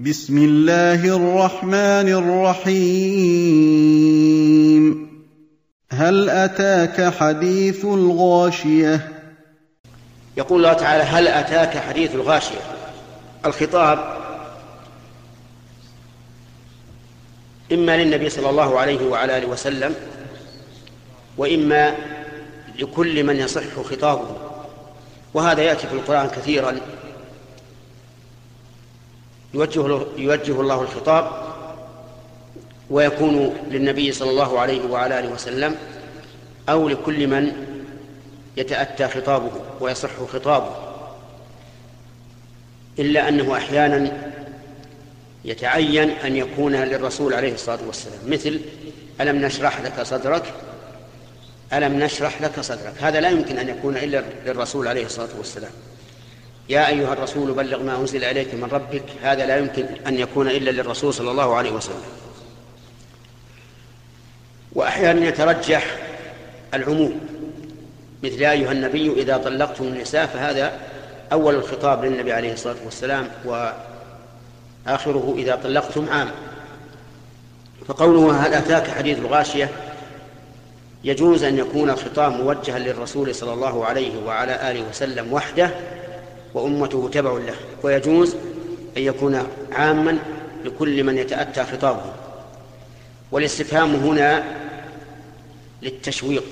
بسم الله الرحمن الرحيم. هل أتاك حديث الغاشية؟ يقول الله تعالى هل أتاك حديث الغاشية؟ الخطاب إما للنبي صلى الله عليه وعلى آله وسلم وإما لكل من يصح خطابه. وهذا يأتي في القرآن كثيرا. يوجه, يوجه الله الخطاب ويكون للنبي صلى الله عليه وعلى آله وسلم أو لكل من يتأتى خطابه ويصح خطابه. إلا أنه أحيانا يتعين أن يكون للرسول عليه الصلاة والسلام مثل ألم نشرح لك صدرك؟ ألم نشرح لك صدرك؟ هذا لا يمكن أن يكون إلا للرسول عليه الصلاة والسلام. يا أيها الرسول بلغ ما أنزل إليك من ربك هذا لا يمكن أن يكون إلا للرسول صلى الله عليه وسلم. وأحيانا يترجح العموم مثل يا أيها النبي إذا طلقتم النساء فهذا أول الخطاب للنبي عليه الصلاة والسلام وآخره إذا طلقتم عام. فقوله هل أتاك حديث الغاشية؟ يجوز أن يكون الخطاب موجها للرسول صلى الله عليه وعلى آله وسلم وحده وأمته تبع له ويجوز أن يكون عاما لكل من يتأتى خطابه. والاستفهام هنا للتشويق.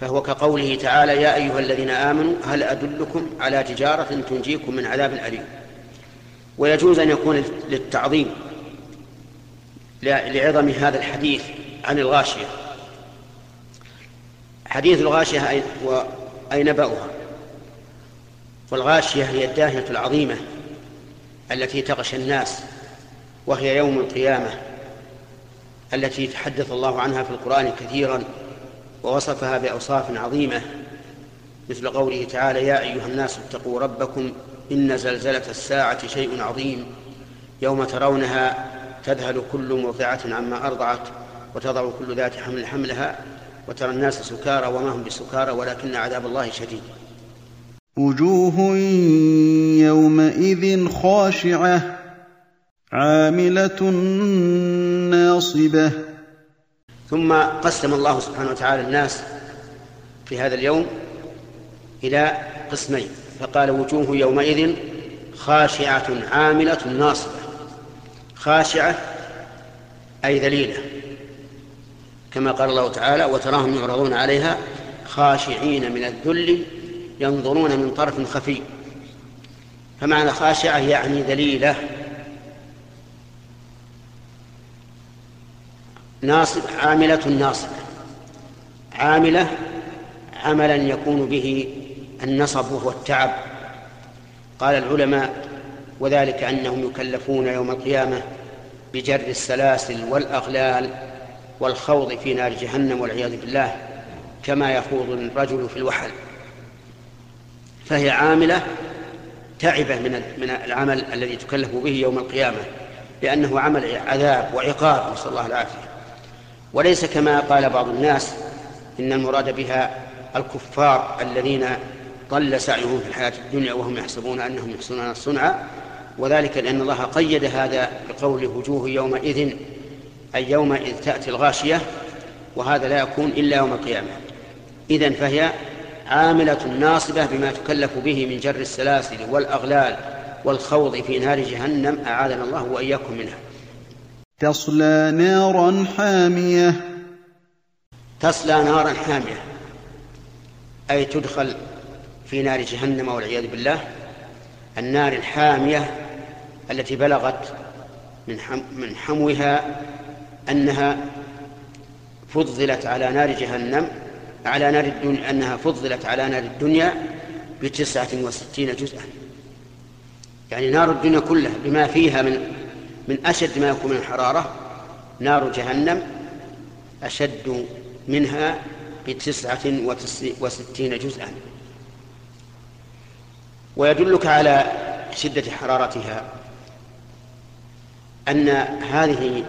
فهو كقوله تعالى يا أيها الذين آمنوا هل أدلكم على تجارة تنجيكم من عذاب أليم؟ ويجوز أن يكون للتعظيم لعظم هذا الحديث عن الغاشية. حديث الغاشية أي نبأها. والغاشية هي الداهية العظيمة التي تغشى الناس وهي يوم القيامة التي تحدث الله عنها في القرآن كثيرا ووصفها بأوصاف عظيمة مثل قوله تعالى يا أيها الناس اتقوا ربكم إن زلزلة الساعة شيء عظيم يوم ترونها تذهل كل مرضعة عما أرضعت وتضع كل ذات حمل حملها وترى الناس سكارى وما هم بسكارى ولكن عذاب الله شديد. وجوه يومئذ خاشعة عاملة ناصبة. ثم قسم الله سبحانه وتعالى الناس في هذا اليوم إلى قسمين فقال وجوه يومئذ خاشعة عاملة ناصبة. خاشعة أي ذليلة كما قال الله تعالى وتراهم يعرضون عليها خاشعين من الذل ينظرون من طرف خفي. فمعنى خاشعة يعني ذليلة. ناصب عاملة ناصبة عاملة عملا يكون به النصب وهو التعب. قال العلماء وذلك أنهم يكلفون يوم القيامة بجر السلاسل والأغلال والخوض في نار جهنم والعياذ بالله كما يخوض الرجل في الوحل. فهي عاملة تعبة من من العمل الذي تكلف به يوم القيامة لأنه عمل عذاب وعقاب نسأل الله العافية. وليس كما قال بعض الناس إن المراد بها الكفار الذين ضل سعيهم في الحياة الدنيا وهم يحسبون أنهم يحسنون الصنع وذلك لأن الله قيد هذا بقول وجوه يومئذ أي يومئذ تأتي الغاشية وهذا لا يكون إلا يوم القيامة. إذن فهي عاملة ناصبة بما تكلف به من جر السلاسل والأغلال والخوض في نار جهنم أعاذنا الله وإياكم منها. تصلى نارا حامية. تصلى نارا حامية أي تدخل في نار جهنم والعياذ بالله. النار الحامية التي بلغت من من حموها أنها فضلت على نار جهنم. على نار الدنيا أنها فضلت على نار الدنيا بتسعة وستين جزءا. يعني نار الدنيا كلها بما فيها من من أشد ما يكون من الحرارة نار جهنم أشد منها بتسعة وستين جزءا. ويدلك على شدة حرارتها أن هذه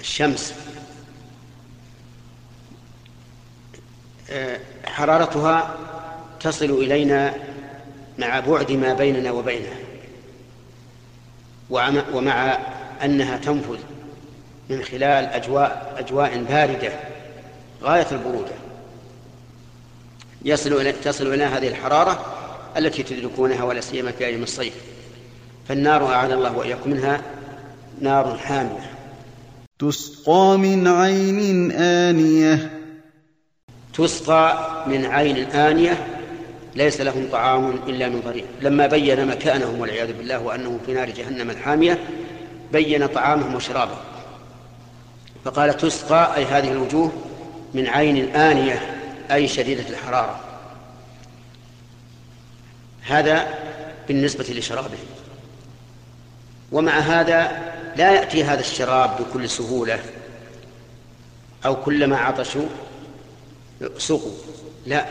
الشمس حرارتها تصل إلينا مع بعد ما بيننا وبينها. ومع أنها تنفذ من خلال أجواء أجواء باردة غاية البرودة. يصل إلى تصل إلى هذه الحرارة التي تدركونها ولا سيما في أيام الصيف. فالنار أعاذ الله وإياكم منها نار حامية. تسقى من عين آنية تسقى من عين آنية ليس لهم طعام إلا من ضريع. لما بين مكانهم والعياذ بالله وأنهم في نار جهنم الحامية بين طعامهم وشرابهم. فقال تسقى أي هذه الوجوه من عين آنية أي شديدة الحرارة. هذا بالنسبة لشرابهم ومع هذا لا يأتي هذا الشراب بكل سهولة أو كلما عطشوا سقوا لا.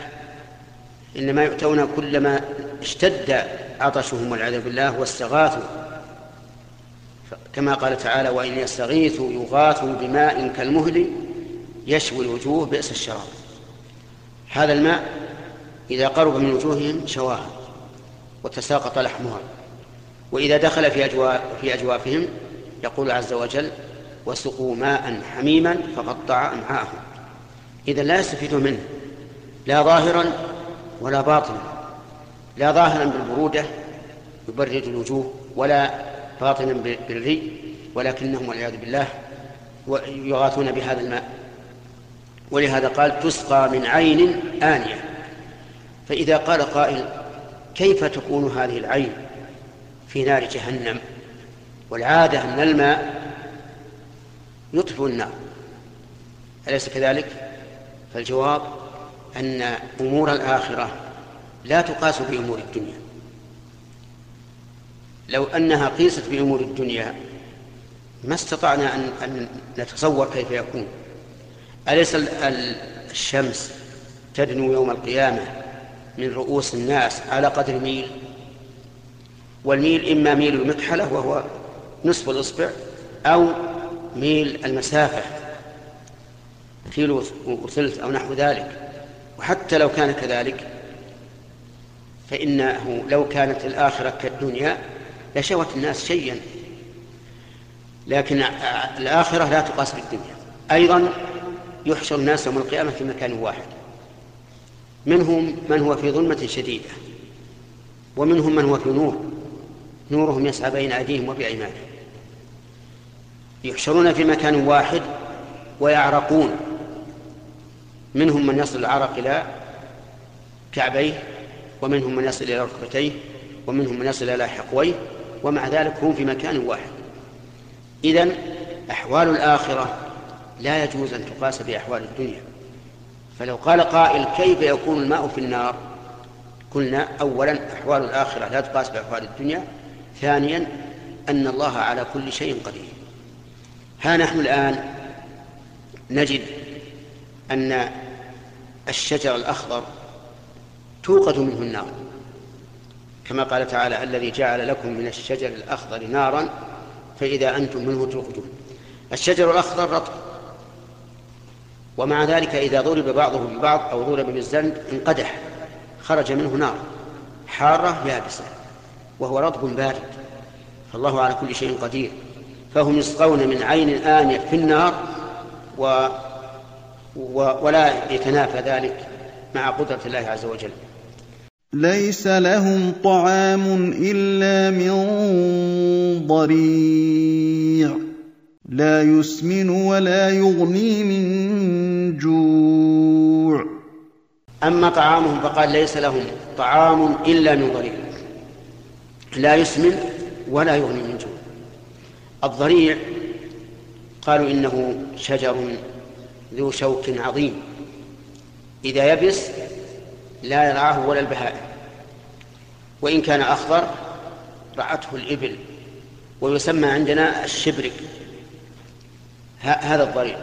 إنما يؤتون كلما اشتد عطشهم والعياذ بالله واستغاثوا. كما قال تعالى وإن يستغيثوا يغاثوا بماء كالمهل يشوي الوجوه بئس الشراب. هذا الماء إذا قرب من وجوههم شواها وتساقط لحمها. وإذا دخل في أجواء في أجوافهم يقول عز وجل وسقوا ماء حميما فقطع أمعاءهم. إذا لا يستفيدون منه لا ظاهرا ولا باطنا لا ظاهرا بالبرودة يبرد الوجوه ولا باطنا بالري ولكنهم والعياذ بالله يغاثون بهذا الماء ولهذا قال تسقى من عين آنية فإذا قال قائل كيف تكون هذه العين في نار جهنم والعادة أن الماء يطفئ النار أليس كذلك؟ فالجواب أن أمور الآخرة لا تقاس بأمور الدنيا. لو أنها قيست بأمور الدنيا ما استطعنا أن, نتصور كيف يكون؟ أليس الشمس تدنو يوم القيامة من رؤوس الناس على قدر ميل؟ والميل إما ميل المكحلة وهو نصف الإصبع أو ميل المسافة. كيلو وثلث أو نحو ذلك. وحتى لو كان كذلك فإنه لو كانت الآخرة كالدنيا لشوت الناس شيئا. لكن الآخرة لا تقاس بالدنيا. أيضا يحشر الناس يوم القيامة في مكان واحد. منهم من هو في ظلمة شديدة ومنهم من هو في نور. نورهم يسعى بين أيديهم وبأيمانهم. يحشرون في مكان واحد ويعرقون. منهم من يصل العرق إلى كعبيه ومنهم من يصل إلى ركبتيه ومنهم من يصل إلى حقويه ومع ذلك هم في مكان واحد. إذن أحوال الآخرة لا يجوز أن تقاس بأحوال الدنيا. فلو قال قائل كيف يكون الماء في النار؟ قلنا أولا أحوال الآخرة لا تقاس بأحوال الدنيا. ثانيا أن الله على كل شيء قدير. ها نحن الآن نجد أن الشجر الأخضر توقد منه النار. كما قال تعالى الذي جعل لكم من الشجر الأخضر نارا فإذا أنتم منه توقدون. الشجر الأخضر رطب. ومع ذلك إذا ضرب بعضه ببعض أو ضرب بالزند انقدح خرج منه نار حارة يابسة وهو رطب بارد. فالله على كل شيء قدير. فهم يسقون من عين آنية في النار و ولا يتنافى ذلك مع قدرة الله عز وجل. ليس لهم طعام إلا من ضريع. لا يسمن ولا يغني من جوع. أما طعامهم فقال ليس لهم طعام إلا من ضريع. لا يسمن ولا يغني من جوع. الضريع قالوا إنه شجر ذو شوك عظيم. إذا يبس لا يرعاه ولا البهائم. وإن كان أخضر رعته الإبل. ويسمى عندنا الشبرك هذا الضريع.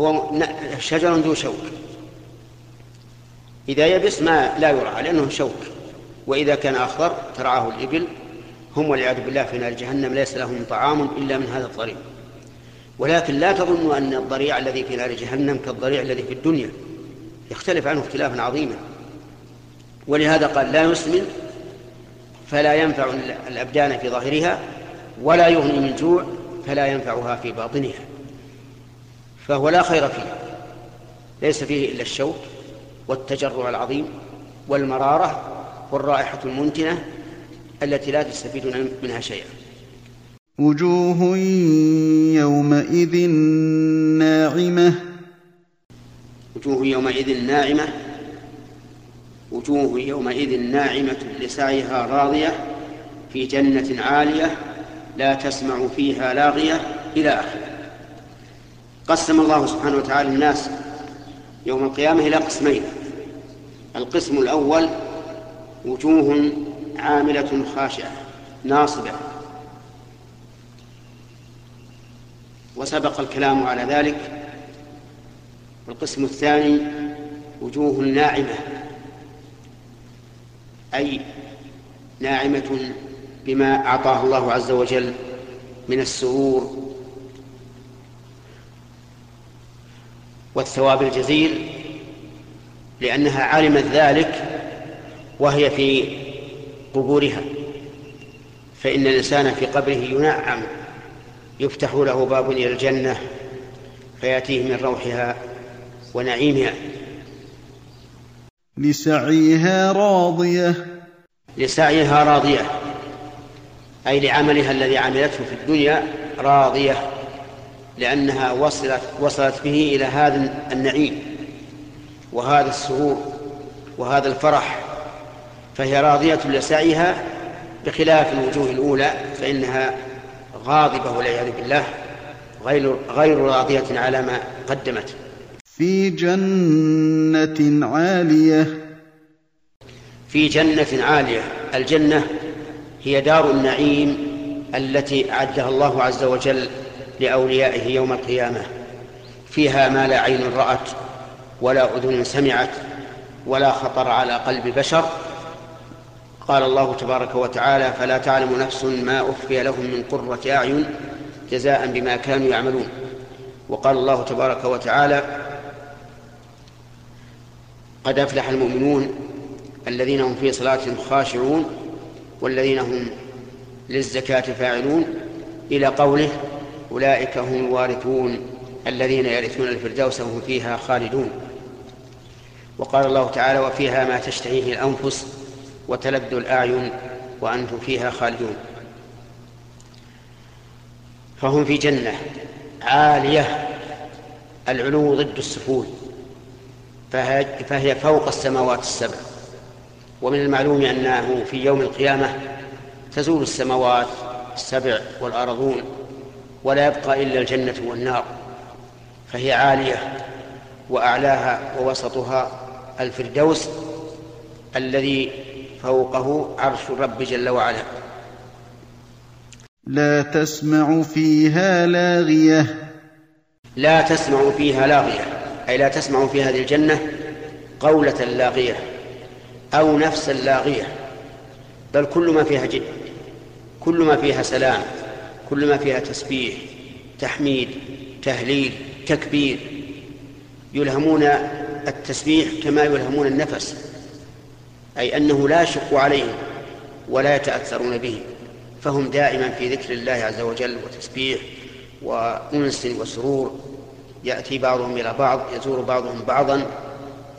هو شجر ذو شوك إذا يبس ما لا يرعى لأنه شوك وإذا كان أخضر ترعاه الإبل. هم والعياذ بالله في نار جهنم ليس لهم طعام إلا من هذا الضريع. ولكن لا تظنوا أن الضريع الذي في نار جهنم كالضريع الذي في الدنيا. يختلف عنه اختلافا عظيما. ولهذا قال لا يسمن فلا ينفع الأبدان في ظاهرها ولا يغني من جوع فلا ينفعها في باطنها. فهو لا خير فيه. ليس فيه إلا الشوك والتجرع العظيم والمرارة والرائحة المنتنة التي لا تستفيدون منها شيئا. وجوه يومئذ ناعمة. وجوه يومئذ ناعمة. وجوه يومئذ ناعمة لسعيها راضية في جنة عالية لا تسمع فيها لاغية إلى آخره. قسم الله سبحانه وتعالى الناس يوم القيامة إلى قسمين. القسم الأول وجوه عاملة خاشعة ناصبة. وسبق الكلام على ذلك القسم الثاني وجوه ناعمة أي ناعمة بما أعطاه الله عز وجل من السرور والثواب الجزيل لأنها علمت ذلك وهي في قبورها فإن الإنسان في قبره ينعم. يفتح له باب إلى الجنة فيأتيه من روحها ونعيمها. لسعيها راضية. لسعيها راضية. أي لعملها الذي عملته في الدنيا راضية لأنها وصلت وصلت به إلى هذا النعيم وهذا السرور وهذا الفرح. فهي راضية لسعيها بخلاف الوجوه الأولى فإنها غاضبة والعياذ بالله غير غير راضية على ما قدمت. في جنة عالية. في جنة عالية. الجنة هي دار النعيم التي أعدها الله عز وجل لأوليائه يوم القيامة. فيها ما لا عين رأت ولا أذن سمعت ولا خطر على قلب بشر. قال الله تبارك وتعالى فلا تعلم نفس ما أخفي لهم من قرة أعين جزاء بما كانوا يعملون. وقال الله تبارك وتعالى قد أفلح المؤمنون الذين هم في صلاتهم خاشعون والذين هم للزكاة فاعلون. إلى قوله أولئك هم الوارثون الذين يرثون الفردوس وهم فيها خالدون. وقال الله تعالى وفيها ما تشتهيه الأنفس وتلذ الأعين وأنتم فيها خالدون. فهم في جنة عالية العلو ضد السفول. فهي فوق السماوات السبع. ومن المعلوم أنه في يوم القيامة تزول السماوات السبع والأرضون ولا يبقى إلا الجنة والنار. فهي عالية وأعلاها ووسطها الفردوس الذي فوقه عرش الرب جل وعلا. لا تسمع فيها لاغية. لا تسمع فيها لاغية. أي لا تسمع في هذه الجنة قولة لاغية أو نفسا لاغية. بل كل ما فيها جد كل ما فيها سلام كل ما فيها تسبيح تحميد تهليل تكبير. يلهمون التسبيح كما يلهمون النفس. أي أنه لا يشق عليهم ولا يتأثرون به فهم دائما في ذكر الله عز وجل وتسبيح وأنس وسرور يأتي بعضهم إلى بعض يزور بعضهم بعضا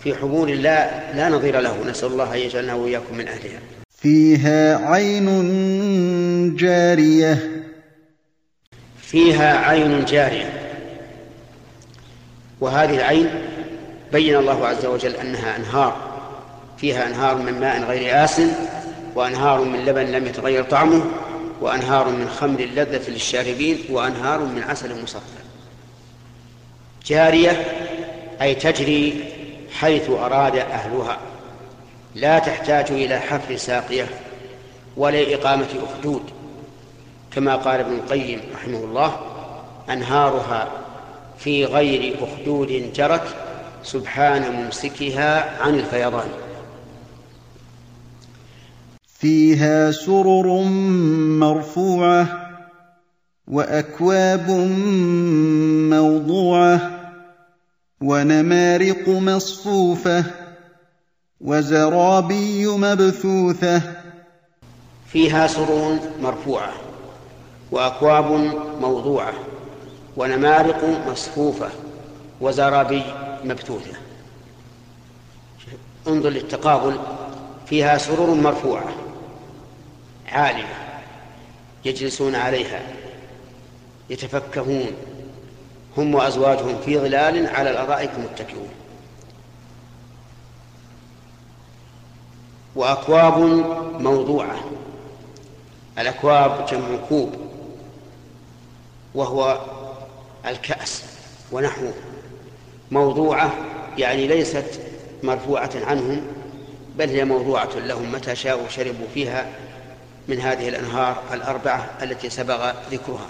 في حضور الله لا نظير له نسأل الله أن يجعلنا وإياكم من أهلها. فيها عين جارية. فيها عين جارية. وهذه العين بين الله عز وجل أنها أنهار. فيها أنهار من ماء غير آسن وأنهار من لبن لم يتغير طعمه وأنهار من خمر لذة للشاربين وأنهار من عسل مصفى جارية أي تجري حيث أراد أهلها. لا تحتاج إلى حفر ساقية ولا إقامة أخدود. كما قال ابن القيم رحمه الله أنهارها في غير أخدود جرت سبحان ممسكها عن الفيضان. فيها سرر مرفوعة وأكواب موضوعة ونمارق مصفوفة وزرابي مبثوثة. فيها سرور مرفوعة وأكواب موضوعة ونمارق مصفوفة وزرابي مبثوثة. انظر للتقابل. فيها سرور مرفوعة عالية يجلسون عليها يتفكهون هم وأزواجهم في ظلال على الأرائك متكئون. وأكواب موضوعة الأكواب جمع كوب وهو الكأس ونحوه. موضوعة يعني ليست مرفوعة عنهم بل هي موضوعة لهم متى شاءوا شربوا فيها من هذه الأنهار الأربعة التي سبق ذكرها.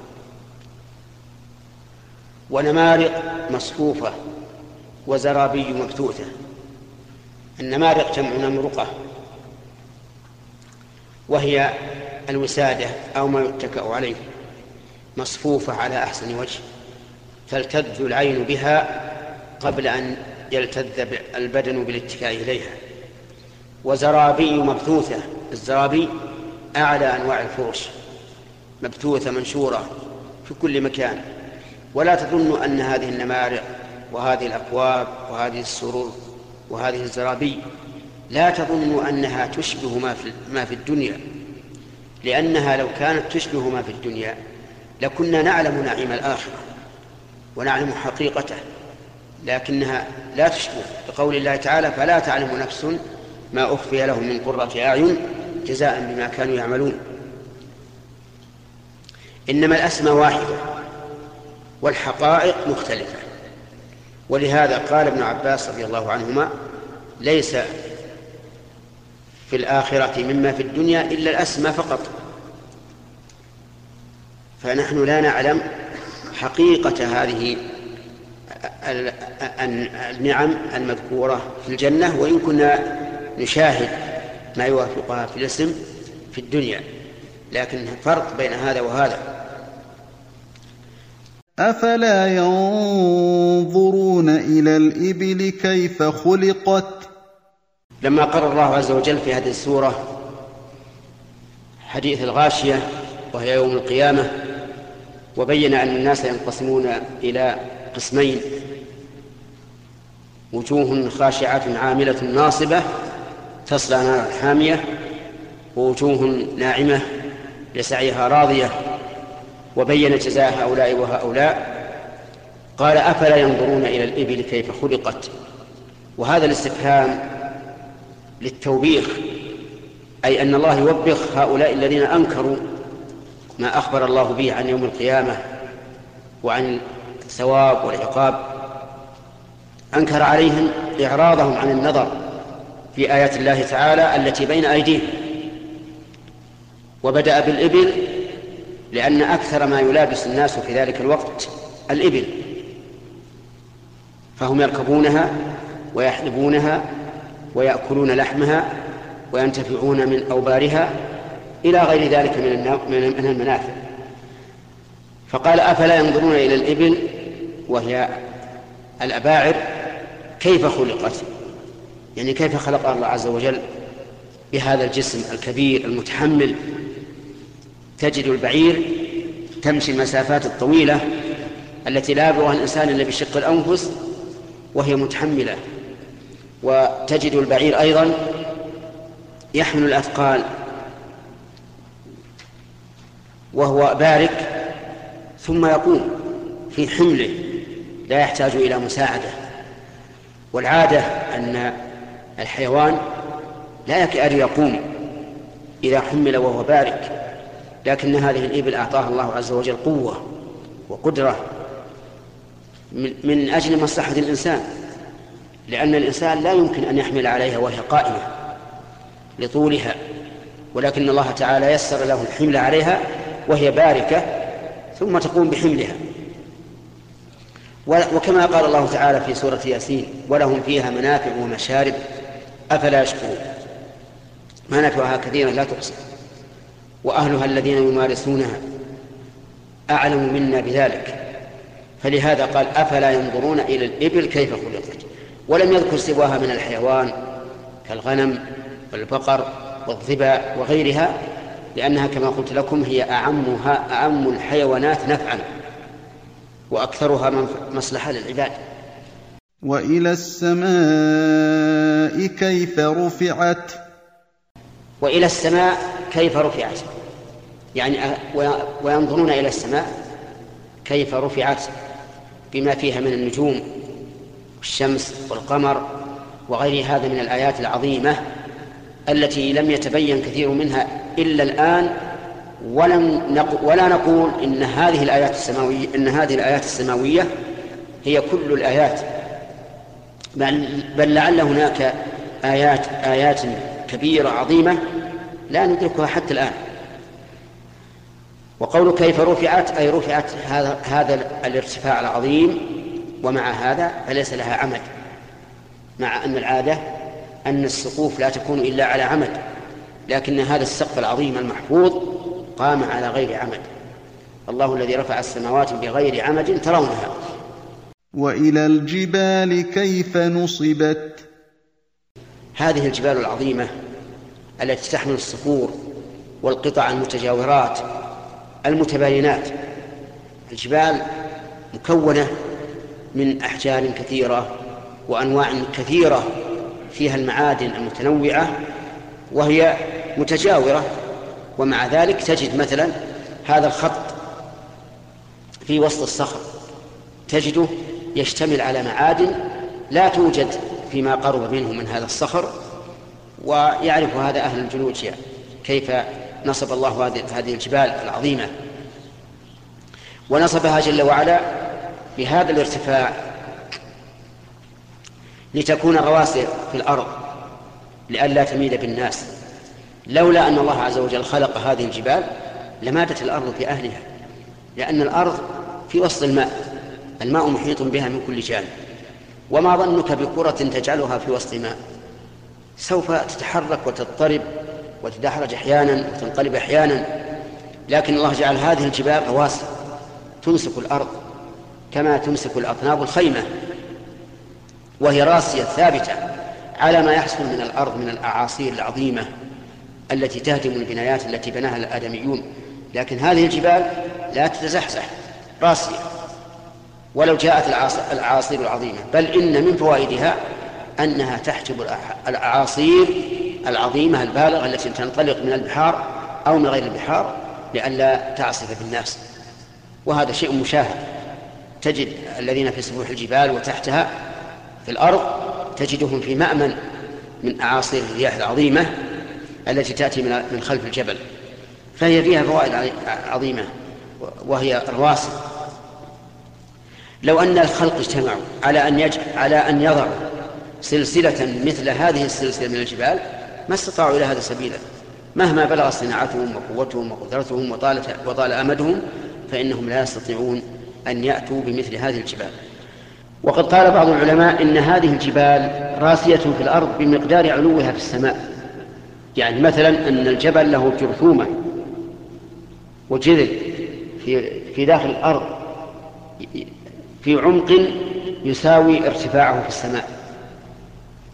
ونمارق مصفوفة وزرابي مبثوثة. النمارق جمع نمرقة. وهي الوسادة أو ما يتكأ عليه. مصفوفة على أحسن وجه. تلتذ العين بها قبل أن يلتذ البدن بالاتكاء إليها. وزرابي مبثوثة. الزرابي أعلى أنواع الفرش مبثوثة منشورة في كل مكان. ولا تظن أن هذه النمارق وهذه الأكواب وهذه السرور وهذه الزرابي لا تظن أنها تشبه ما في, ما في الدنيا. لأنها لو كانت تشبه ما في الدنيا لكنا نعلم نعيم الآخرة ونعلم حقيقته لكنها لا تشبه. لقول الله تعالى فلا تعلم نفس ما أخفي لهم من قرة أعين جزاء بما كانوا يعملون. إنما الأسماء واحدة والحقائق مختلفة. ولهذا قال ابن عباس رضي الله عنهما ليس في الآخرة مما في الدنيا إلا الأسماء فقط. فنحن لا نعلم حقيقة هذه النعم المذكورة في الجنة وإن كنا نشاهد ما يوافقها في الاسم في الدنيا لكن فرق بين هذا وهذا. أفلا ينظرون إلى الإبل كيف خلقت؟ لما قرر الله عز وجل في هذه السورة حديث الغاشية وهي يوم القيامة وبين أن الناس ينقسمون إلى قسمين وجوه خاشعة عاملة ناصبة تصلى نارا حامية ووجوه ناعمة لسعيها راضية وبين جزاء هؤلاء وهؤلاء قال أفلا ينظرون إلى الإبل كيف خلقت وهذا الاستفهام للتوبيخ أي أن الله يوبخ هؤلاء الذين أنكروا ما أخبر الله به عن يوم القيامة وعن الثواب والعقاب أنكر عليهم إعراضهم عن النظر في آيات الله تعالى التي بين أيديهم. وبدأ بالإبل لأن أكثر ما يلابس الناس في ذلك الوقت الإبل. فهم يركبونها ويحلبونها ويأكلون لحمها وينتفعون من أوبارها إلى غير ذلك من المنافع. فقال أفلا ينظرون إلى الإبل وهي الأباعر كيف خلقت؟ يعني كيف خلق الله عز وجل بهذا الجسم الكبير المتحمل؟ تجد البعير تمشي المسافات الطويلة التي لا يبلغها الإنسان إلا بشق الأنفس وهي متحملة. وتجد البعير أيضا يحمل الأثقال وهو بارك ثم يقوم في حمله لا يحتاج إلى مساعدة. والعادة أن الحيوان لا يكاد يقوم إذا حمل وهو بارك لكن هذه الإبل أعطاها الله عز وجل قوة وقدرة من أجل مصلحة الإنسان لأن الإنسان لا يمكن أن يحمل عليها وهي قائمة لطولها ولكن الله تعالى يسر له الحمل عليها وهي باركة ثم تقوم بحملها. وكما قال الله تعالى في سورة ياسين ولهم فيها منافع ومشارب أفلا يشكرون؟ منافعها كثيرة لا تحصى وأهلها الذين يمارسونها أعلم منا بذلك. فلهذا قال أفلا ينظرون إلى الإبل كيف خلقت؟ ولم يذكر سواها من الحيوان كالغنم والبقر والظباء وغيرها لأنها كما قلت لكم هي أعمها أعم الحيوانات نفعا وأكثرها مصلحة للعباد. وإلى السماء كيف رفعت؟ وإلى السماء كيف رفعت؟ يعني وينظرون إلى السماء كيف رفعت؟ بما فيها من النجوم والشمس والقمر وغير هذا من الآيات العظيمة التي لم يتبين كثير منها إلا الآن ولم نق... ولا نقول إن هذه الآيات السماوية إن هذه الآيات السماوية هي كل الآيات. بل, بل لعل هناك آيات آيات كبيرة عظيمة لا ندركها حتى الآن. وقول كيف رفعت أي رفعت هذا هذا الارتفاع العظيم ومع هذا فليس لها عمد مع أن العادة أن السقوف لا تكون إلا على عمد لكن هذا السقف العظيم المحفوظ قام على غير عمد. الله الذي رفع السماوات بغير عمد ترونها. وإلى الجبال كيف نصبت؟ هذه الجبال العظيمة التي تحمل الصخور والقطع المتجاورات المتباينات. الجبال مكونة من أحجار كثيرة وأنواع كثيرة فيها المعادن المتنوعة وهي متجاورة ومع ذلك تجد مثلا هذا الخط في وسط الصخر تجده يشتمل على معادن لا توجد فيما قرب منه من هذا الصخر ويعرف هذا أهل الجيولوجيا كيف نصب الله هذه الجبال العظيمة. ونصبها جل وعلا بهذا الارتفاع لتكون رواسي في الأرض لئلا تميل بالناس. لولا أن الله عز وجل خلق هذه الجبال لماتت الأرض في أهلها لأن الأرض في وسط الماء. الماء محيط بها من كل جانب. وما ظنك بكرة تجعلها في وسط ماء. سوف تتحرك وتضطرب وتدحرج أحيانا وتنقلب أحيانا. لكن الله جعل هذه الجبال رواسي. تمسك الأرض كما تمسك الأطناب الخيمة. وهي راسية ثابتة على ما يحصل من الأرض من الأعاصير العظيمة التي تهدم البنايات التي بناها الآدميون. لكن هذه الجبال لا تتزحزح. راسية. ولو جاءت الأعاصير العظيمة. بل إن من فوائدها أنها تحجب الأعاصير العظيمة البالغة التي تنطلق من البحار أو من غير البحار لئلا تعصف بالناس وهذا شيء مشاهد. تجد الذين في سفوح الجبال وتحتها في الأرض تجدهم في مأمن من أعاصير الرياح العظيمة التي تأتي من خلف الجبل. فهي فيها فوائد عظيمة وهي رواسي لو أن الخلق اجتمعوا على أن يج... على أن يضعوا سلسلة مثل هذه السلسلة من الجبال ما استطاعوا إلى هذا سبيلا. مهما بلغ صناعتهم وقوتهم وقدرتهم وطالت وطال أمدهم فإنهم لا يستطيعون أن يأتوا بمثل هذه الجبال. وقد قال بعض العلماء إن هذه الجبال راسية في الأرض بمقدار علوها في السماء. يعني مثلا أن الجبل له جرثومة وجذر في في داخل الأرض في عمق يساوي ارتفاعه في السماء.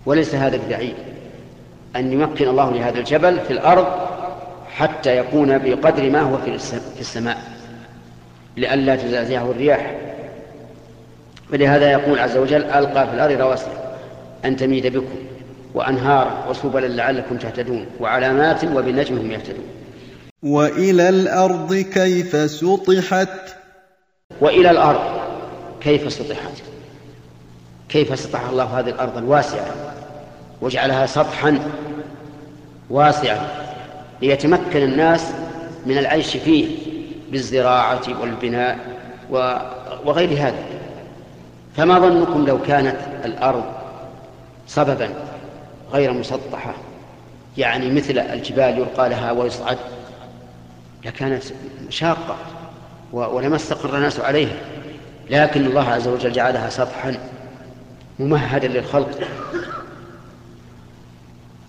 وليس هذا ببعيد. أن يمكن الله لهذا الجبل في الأرض حتى يكون بقدر ما هو في السماء. لئلا تزعزعه الرياح. فلهذا يقول عز وجل ألقى في الأرض رواسي أن تميد بكم وأنهارا وسبلا لعلكم تهتدون وعلامات وبالنجم هم يهتدون. وإلى الأرض كيف سطحت؟ وإلى الأرض كيف سطحت كيف سطح الله هذه الأرض الواسعة وجعلها سطحا واسعا ليتمكن الناس من العيش فيه بالزراعة والبناء وغير هذا؟ فما ظنكم لو كانت الأرض صببا غير مسطحة؟ يعني مثل الجبال يرقى لها ويصعد لكانت شاقة ولما استقر الناس عليها. لكن الله عز وجل جعلها سطحا ممهدا للخلق.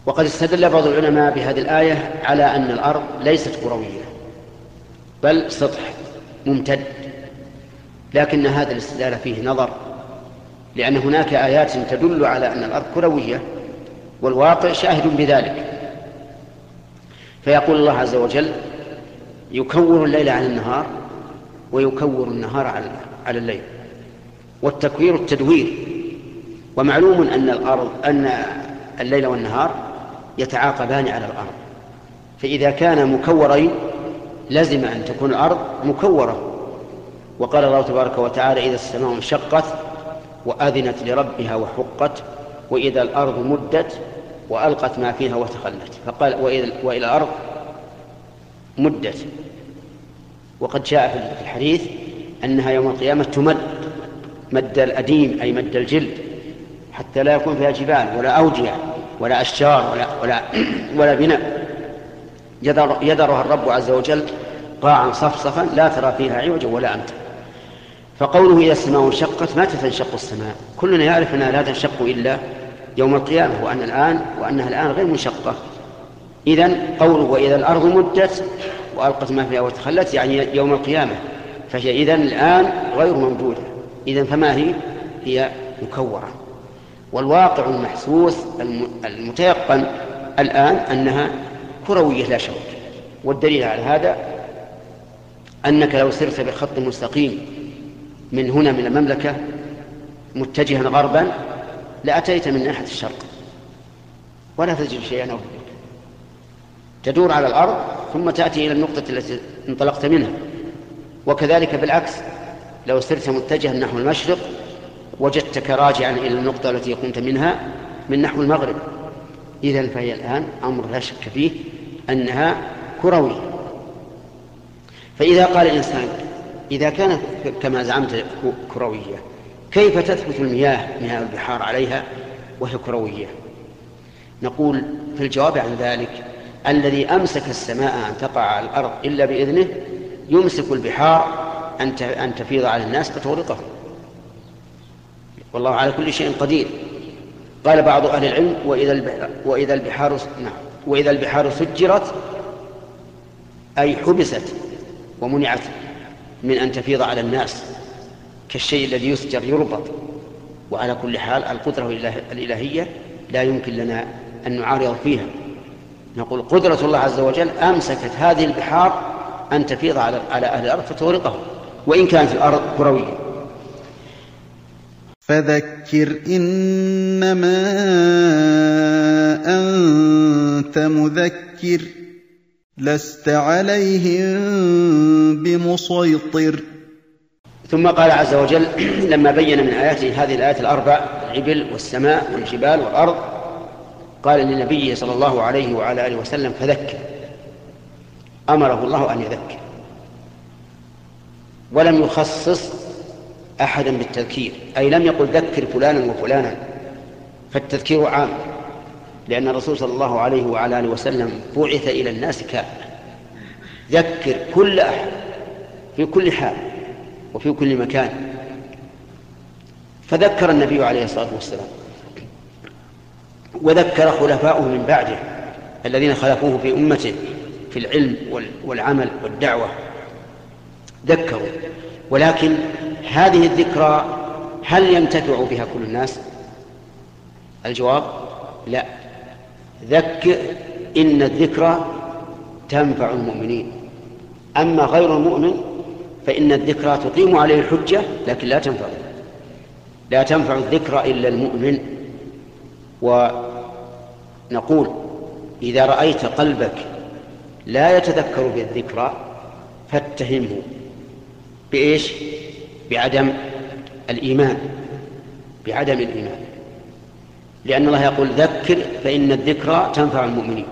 وقد استدل بعض العلماء بهذه الآية على أن الأرض ليست كروية بل سطح ممتد لكن هذا الاستدلال فيه نظر لأن هناك آيات تدل على أن الأرض كروية والواقع شاهد بذلك. فيقول الله عز وجل يكور الليل عن النهار ويكور النهار على الليل والتكوير التدوير. ومعلوم أن الأرض أن الليل والنهار يتعاقبان على الأرض. فإذا كان مكورين لزم أن تكون الأرض مكورة. وقال الله تبارك وتعالى إذا السماء انشقت وأذنت لربها وحقت وإذا الأرض مدت وألقت ما فيها وتخلت. فقال وإذا وإلى الأرض مدت. وقد جاء في الحديث أنها يوم القيامة تمد مد الأديم أي مد الجلد حتى لا يكون فيها جبال ولا أودية ولا أشجار ولا ولا ولا بناء. يذر يذرها الرب عز وجل قاعا صفصفا لا ترى فيها عوجا ولا أمتا. فقوله إذا السماء انشقت متى تنشق السماء؟ كلنا يعرف أنها لا تنشق إلا يوم القيامة وأن الآن وأنها الآن غير منشقة. إذا قوله وإذا الأرض مدت وألقت ما فيها وتخلت يعني يوم القيامة. فهي إذا الآن غير موجودة. إذا فما هي؟ هي مكورة. والواقع المحسوس المتيقن الآن أنها كروية لا شك. والدليل على هذا أنك لو سرت بخط مستقيم من هنا من المملكة متجها غربا لأتيت من ناحية الشرق. ولا تجد شيئا أو تدور على الأرض ثم تأتي إلى النقطة التي انطلقت منها. وكذلك بالعكس لو سرت متجها نحو المشرق وجدتك راجعا إلى النقطة التي قمت منها من نحو المغرب. إذا فهي الآن أمر لا شك فيه أنها كروية. فإذا قال الإنسان إذا كانت كما زعمت كروية كيف تثبت المياه مياه البحار عليها وهي كروية؟ نقول في الجواب عن ذلك الذي أمسك السماء أن تقع على الأرض إلا بإذنه يمسك البحار أن تفيض على الناس فتغرقهم. والله على كل شيء قدير. قال بعض أهل العلم وإذا وإذا البحار نعم وإذا البحار سجرت أي حبست ومنعت من أن تفيض على الناس كالشيء الذي يسجر يربط. وعلى كل حال القدرة الإلهية لا يمكن لنا أن نعارض فيها. نقول قدرة الله عز وجل أمسكت هذه البحار أن تفيض على على أهل الأرض فتغرقهم وإن كانت الأرض كروية. فذكر إنما أنت مذكر لست عليهم بمسيطر. ثم قال عز وجل لما بين من آياته هذه الآيات الأربع الإبل والسماء والجبال والأرض قال لنبيه صلى الله عليه وعلى آله وسلم فذكر. أمره الله أن يذكر. ولم يخصص أحدا بالتذكير. أي لم يقل ذكر فلانا وفلانا فالتذكير عام لأن الرسول صلى الله عليه وعلى آله وسلم بعث إلى الناس كافة. ذكر كل أحد في كل حال وفي كل مكان. فذكر النبي عليه الصلاة والسلام. وذكر خلفاؤه من بعده الذين خلفوه في أمته. في العلم والعمل والدعوة. ذكروا. ولكن هذه الذكرى هل ينتفع بها كل الناس؟ الجواب لا. ذكر إن الذكرى تنفع المؤمنين. أما غير المؤمن فإن الذكرى تقيم عليه الحجة لكن لا تنفع. لا تنفع الذكرى إلا المؤمن. ونقول إذا رأيت قلبك لا يتذكر بالذكرى فاتهمه بإيش؟ بعدم الإيمان بعدم الإيمان. لأن الله يقول ذكر فإن الذكرى تنفع المؤمنين.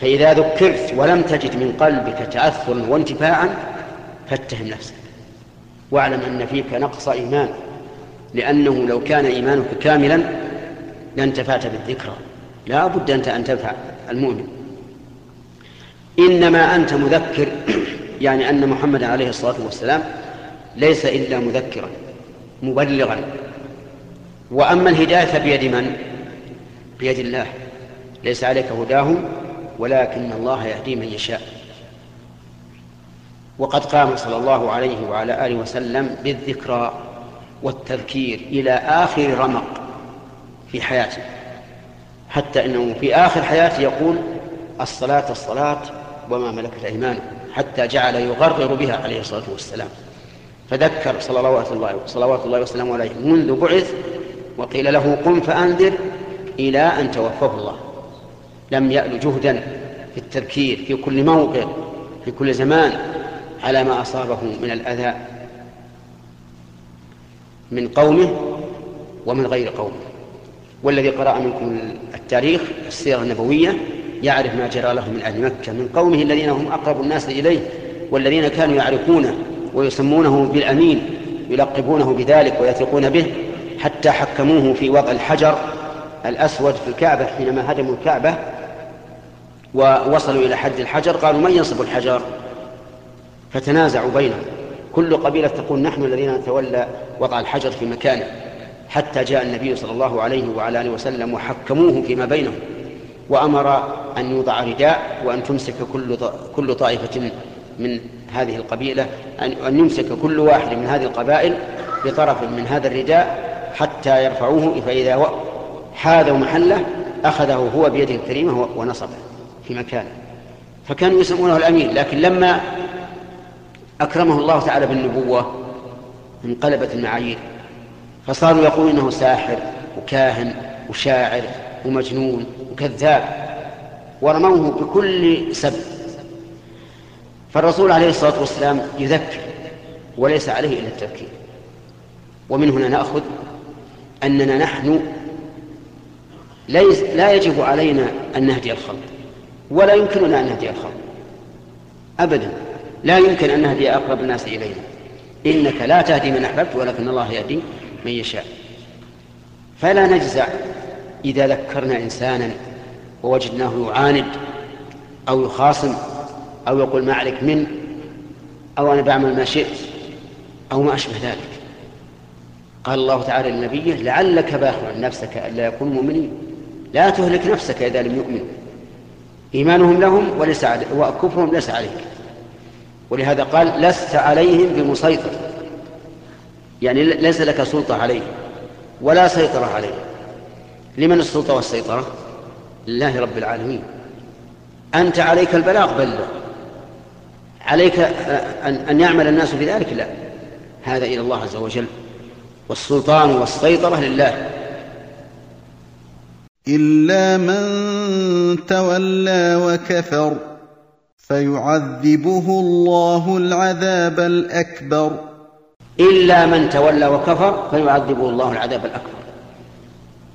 فإذا ذكرت ولم تجد من قلبك تأثرا وانتفاعا فاتهم نفسك. واعلم أن فيك نقص إيمان لأنه لو كان إيمانك كاملا لانتفعت بالذكرى. لا بد أنت أن تنفع المؤمن. إنما أنت مذكر يعني أن محمد عليه الصلاة والسلام ليس إلا مذكرا مبلغا. وأما الهداية فبيد من؟ بيد الله. ليس عليك هداهم ولكن الله يهدي من يشاء. وقد قام صلى الله عليه وعلى آله وسلم بالذكرى والتذكير إلى آخر رمق في حياته حتى إنه في آخر حياته يقول الصلاة الصلاة وما ملكت أيمانكم حتى جعل يغرر بها عليه الصلاة والسلام. فذكر صلوات الله صلوات الله وسلامه عليه منذ بعث وقيل له قم فأنذر إلى أن توفاه الله. لم يأل جهدا في التذكير في كل موقع في كل زمان على ما أصابه من الأذى من قومه ومن غير قومه. والذي قرأ منكم التاريخ السيرة النبوية يعرف ما جرى له من أهل مكة من قومه الذين هم أقرب الناس إليه والذين كانوا يعرفونه ويسمونه بالأمين يلقبونه بذلك ويثقون به حتى حكموه في وضع الحجر الأسود في الكعبة حينما هدموا الكعبة ووصلوا إلى حد الحجر قالوا من ينصب الحجر؟ فتنازعوا بينهم. كل قبيلة تقول نحن الذين نتولى وضع الحجر في مكانه حتى جاء النبي صلى الله عليه وعلى آله وسلم وحكموه فيما بينهم. وأمر أن يوضع رداء وأن تمسك كل كل طائفة من هذه القبيلة أن يمسك كل واحد من هذه القبائل بطرف من هذا الرداء حتى يرفعوه فإذا حاذوا محله أخذه هو بيده الكريمة ونصبه في مكانه. فكانوا يسمونه الأمين لكن لما أكرمه الله تعالى بالنبوة انقلبت المعايير فصاروا يقولون إنه ساحر وكاهن وشاعر ومجنون. وكذاب ورموه بكل سب. فالرسول عليه الصلاة والسلام يذكر وليس عليه إلا التذكير. ومن هنا نأخذ أننا نحن ليس لا يجب علينا أن نهدي الخلق ولا يمكننا أن نهدي الخلق. أبدا. لا يمكن أن نهدي أقرب الناس إلينا. إنك لا تهدي من أحببت ولكن الله يهدي من يشاء. فلا نجزع إذا ذكرنا إنسانا ووجدناه يعاند أو يخاصم أو يقول ما عليك من أو أنا بعمل ما شئت أو ما أشبه ذلك. قال الله تعالى لنبيه لعلك باخع نفسك ألا يكون مؤمنين. لا تهلك نفسك إذا لم يؤمنوا إيمانهم لهم وليس وكفرهم ليس عليك. ولهذا قال لست عليهم بمسيطر. يعني ليس لك سلطة عليهم ولا سيطرة عليهم. لمن السلطة والسيطرة؟ لله رب العالمين. أنت عليك البلاغ بلغ عليك أن يعمل الناس بذلك لا. هذا إلى الله عز وجل. والسلطان والسيطرة لله. إلا من تولى وكفر فيعذبه الله العذاب الأكبر. إلا من تولى وكفر فيعذبه الله العذاب الأكبر.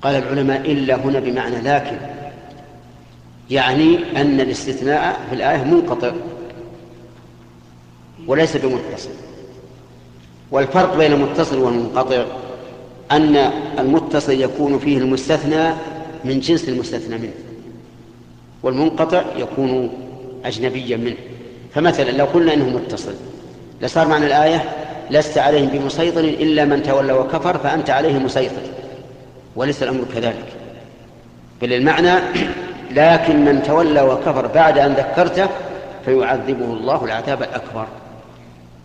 قال العلماء إلا هنا بمعنى لكن يعني أن الاستثناء في الآية منقطع وليس بمتصل. والفرق بين المتصل والمنقطع أن المتصل يكون فيه المستثنى من جنس المستثنى منه والمنقطع يكون أجنبيا منه. فمثلا لو قلنا إنه متصل لصار معنى الآية لست عليهم بمسيطر إلا من تولى وكفر فأنت عليه مسيطر. وليس الأمر كذلك. بل المعنى لكن من تولى وكفر بعد أن ذكرته فيعذبه الله العذاب الأكبر.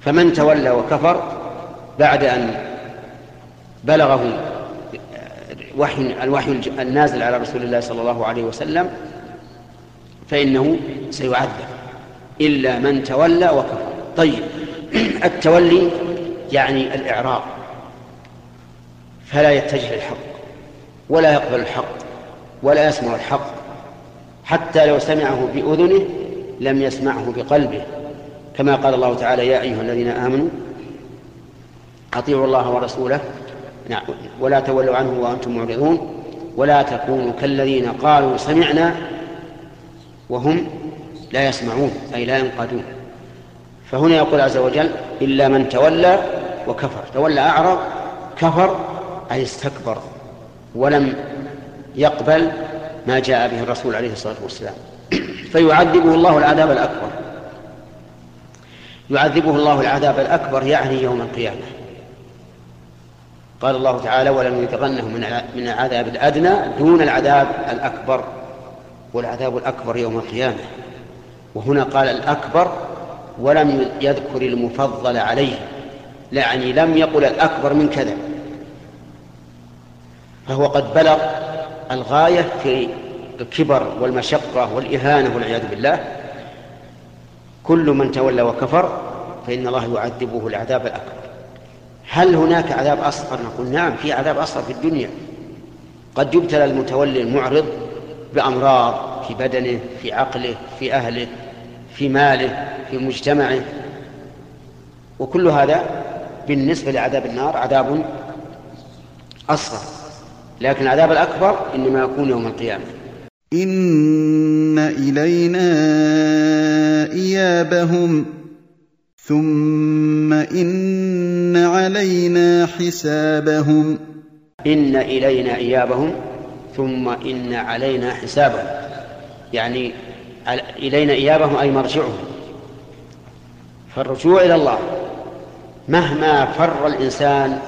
فمن تولى وكفر بعد أن بلغه وحي الوحي النازل على رسول الله صلى الله عليه وسلم فإنه سيعذب إلا من تولى وكفر. طيب التولي يعني الإعراض فلا يتجه للحق ولا يقبل الحق ولا يسمع الحق حتى لو سمعه بأذنه لم يسمعه بقلبه. كما قال الله تعالى يا أيها الذين آمنوا أطيعوا الله ورسوله. نعم. ولا تولوا عنه وأنتم معرضون. ولا تكونوا كالذين قالوا سمعنا وهم لا يسمعون أي لا ينقادون فهنا يقول عز وجل إلا من تولى وكفر. تولى أعرض كفر أي استكبر. ولم يقبل ما جاء به الرسول عليه الصلاة والسلام. فيعذبه الله العذاب الأكبر. يعذبه الله العذاب الأكبر يعني يوم القيامة. قال الله تعالى ولم يتغنه من العذاب الأدنى دون العذاب الأكبر. والعذاب الأكبر يوم القيامة. وهنا قال الأكبر ولم يذكر المفضل عليه. يعني لم يقل الأكبر من كذا. فهو قد بلغ الغاية في الكبر والمشقة والإهانة والعياذ بالله. كل من تولى وكفر فإن الله يعذبه العذاب الأكبر. هل هناك عذاب أصغر؟ نقول نعم في عذاب أصغر في الدنيا. قد يبتلى المتولي المعرض بأمراض في بدنه في عقله في أهله في ماله في مجتمعه. وكل هذا بالنسبة لعذاب النار عذاب أصغر. لكن العذاب الأكبر إنما يكون يوم القيامة. إن إلينا إيابهم ثم إن علينا حسابهم. إن إلينا إيابهم ثم إن علينا حسابهم. يعني إلينا إيابهم أي مرجعهم. فالرجوع إلى الله مهما فر الإنسان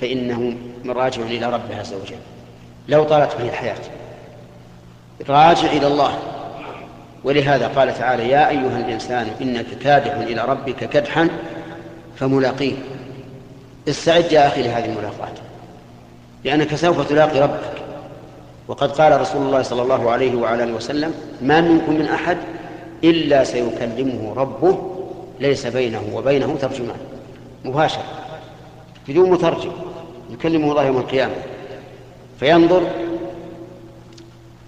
فإنه راجع إلى ربه عز وجل. لو طالت به الحياة. راجع إلى الله. ولهذا قال تعالى يا أيها الإنسان إنك كادح إلى ربك كدحا فملاقيه. استعد يا أخي لهذه الملاقاة. لأنك سوف تلاقي ربك. وقد قال رسول الله صلى الله عليه وعلى آله وسلم ما منكم من أحد إلا سيكلمه ربه ليس بينه وبينه ترجمان. مباشر بدون مترجم يكلمه الله يوم القيامة. فينظر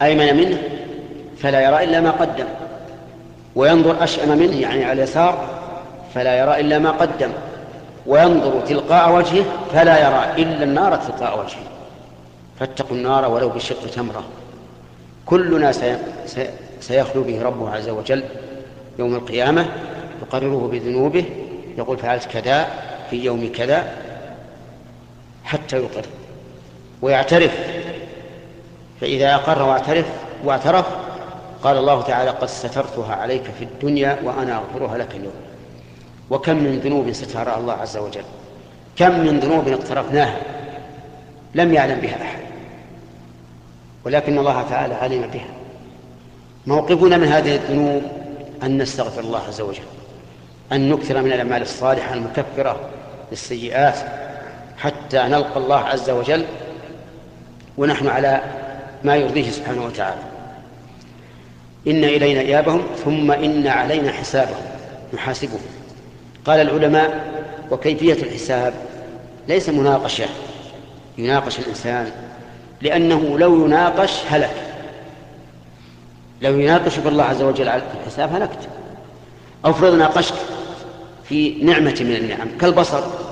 أيمن منه فلا يرى إلا ما قدم. وينظر أشأم منه يعني على اليسار فلا يرى إلا ما قدم. وينظر تلقاء وجهه فلا يرى إلا النار تلقاء وجهه. فاتقوا النار ولو بشق تمرة. كلنا سيخلو به ربه عز وجل يوم القيامة يقرره بذنوبه يقول فعلت كذا في يوم كذا. حتى يقر ويعترف. فإذا أقر واعترف واعترف قال الله تعالى قد سترتها عليك في الدنيا وأنا أغفرها لك اليوم. وكم من ذنوب سترها الله عز وجل. كم من ذنوب اقترفناها لم يعلم بها أحد. ولكن الله تعالى علم بها. موقفنا من هذه الذنوب أن نستغفر الله عز وجل أن نكثر من الأعمال الصالحة المكفرة للسيئات حتى نلقى الله عز وجل ونحن على ما يرضيه سبحانه وتعالى. إن إلينا إيابهم ثم إن علينا حسابهم نحاسبهم. قال العلماء وكيفية الحساب؟ ليس مناقشة. يناقش الإنسان لأنه لو يناقش هلك. لو يناقشك الله عز وجل على الحساب هلكت. أو فرض ناقشت في نعمة من النعم كالبصر.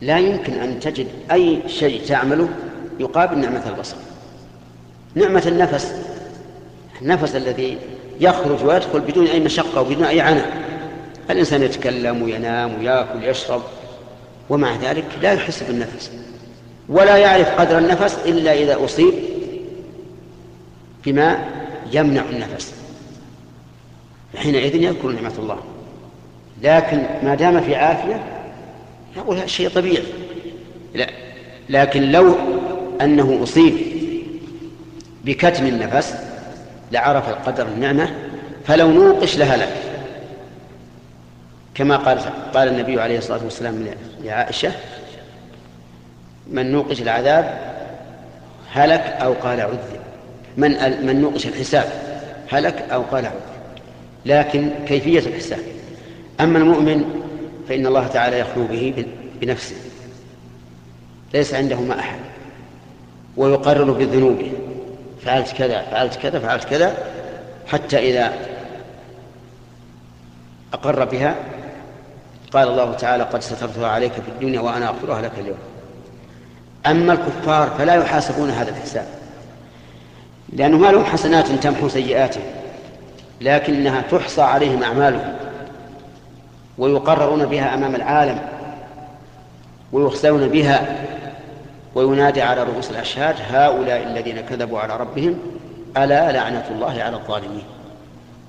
لا يمكن أن تجد أي شيء تعمله يقابل نعمة البصر. نعمة النفس النفس الذي يخرج ويدخل بدون أي مشقة وبدون أي عناء. الإنسان يتكلم وينام ويأكل ويشرب ومع ذلك لا يحس بالنفس ولا يعرف قدر النفس إلا إذا أصيب بما يمنع النفس. حينئذ يذكر نعمة الله. لكن ما دام في عافية يقول هذا شيء طبيعي. لا لكن لو أنه أصيب بكتم النفس لعرف قدر النعمة فلو نوقش لهلك كما قال قال النبي عليه الصلاة والسلام لعائشة من نوقش العذاب هلك أو قال عذب. من من نوقش الحساب هلك أو قال عذب. لكن كيفية الحساب؟ أما المؤمن فإن الله تعالى يخلو به بنفسه. ليس عنده ما أحد. ويقرر بذنوبه. فعلت كذا فعلت كذا فعلت كذا حتى إذا أقر بها قال الله تعالى قد سترتها عليك في الدنيا وأنا أغفرها لك اليوم. أما الكفار فلا يحاسبون هذا الحساب. لأنه ما لهم حسنات تمحو سيئاتهم لكنها تحصى عليهم أعمالهم. ويقررون بها أمام العالم ويخزون بها وينادي على رؤوس الأشهاد هؤلاء الذين كذبوا على ربهم ألا لعنة الله على الظالمين.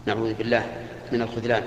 نعوذ بالله من الخذلان.